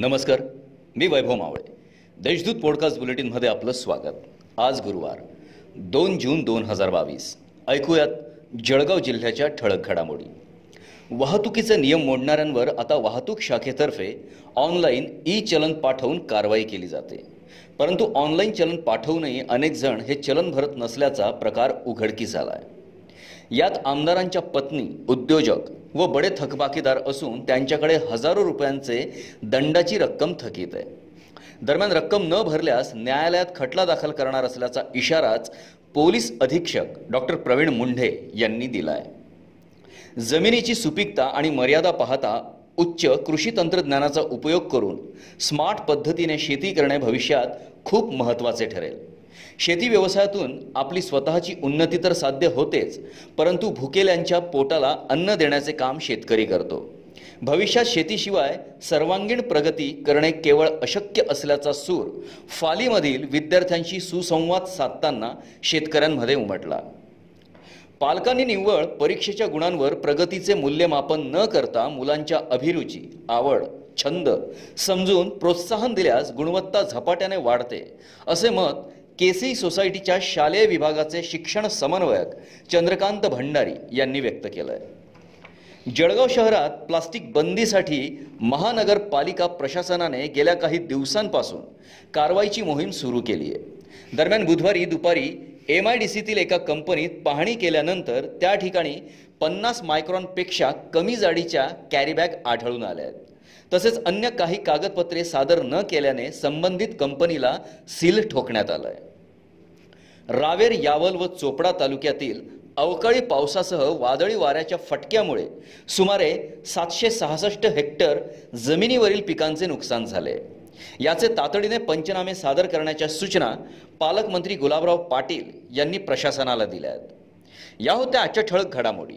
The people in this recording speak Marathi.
नमस्कार मी वैभव मावळे. देशदूत पॉडकास्ट बुलेटिनमध्ये आपलं स्वागत. आज गुरुवार दोन जून दोन हजार बावीस. ऐकूयात जळगाव जिल्ह्याच्या ठळक घडामोडी. वाहतुकीचे नियम मोडणाऱ्यांवर आता वाहतूक शाखेतर्फे ऑनलाईन ई चलन पाठवून कारवाई केली जाते. परंतु ऑनलाईन चलन पाठवूनही अनेक जण हे चलन भरत नसल्याचा प्रकार उघडकीस आला आहे यात आमदारांच्या पत्नी उद्योजक व बडे थकबाकीदार असून त्यांच्याकडे हजारो रुपयांचे दंडाची रक्कम थकीत आहे. दरम्यान रक्कम न भरल्यास न्यायालयात खटला दाखल करणार असल्याचा इशाराच पोलीस अधीक्षक डॉक्टर प्रवीण मुंढे यांनी दिला आहे जमिनीची सुपीकता आणि मर्यादा पाहता उच्च कृषी तंत्रज्ञानाचा उपयोग करून स्मार्ट पद्धतीने शेती करणे भविष्यात खूप महत्त्वाचे ठरेल. शेती व्यवसायातून आपली स्वतःची उन्नती तर साध्य होतेच परंतु भुकेल्यांच्या पोटाला अन्न देण्याचे काम शेतकरी करतो. भविष्यात शेतीशिवाय सर्वांगीण प्रगती करणे केवळ अशक्य असल्याचा सूर फालीमधील विद्यार्थ्यांशी सुसंवाद साधताना शेतकऱ्यांमध्ये उमटला. पालकांनी निव्वळ परीक्षेच्या गुणांवर प्रगतीचे मूल्यमापन न करता मुलांच्या अभिरुची आवड छंद समजून प्रोत्साहन दिल्यास गुणवत्ता झपाट्याने वाढते असे मत केसी सोसायटीच्या शालेय विभागाचे शिक्षण समन्वयक चंद्रकांत भंडारी यांनी व्यक्त केलं आहे जळगाव शहरात प्लास्टिक बंदीसाठी महानगरपालिका प्रशासनाने गेल्या काही दिवसांपासून कारवाईची मोहीम सुरू केली आहे दरम्यान बुधवारी दुपारी एम आय डी सीतील एका कंपनीत पाहणी केल्यानंतर त्या ठिकाणी पन्नास मायक्रॉनपेक्षा कमी जाडीच्या कॅरीबॅग आढळून आल्या आहेत. तसेच अन्य काही कागदपत्रे सादर न केल्याने संबंधित कंपनीला सील ठोकण्यात आलं आहे रावेर यावल व चोपडा तालुक्यातील अवकाळी पावसासह वादळी वाऱ्याच्या फटक्यामुळे सुमारे सातशे सहासष्ट हेक्टर जमिनीवरील पिकांचे नुकसान झाले. याचे तातडीने पंचनामे सादर करण्याच्या सूचना पालकमंत्री गुलाबराव पाटील यांनी प्रशासनाला दिल्या आहेत. या होत्या आजच्या ठळक घडामोडी.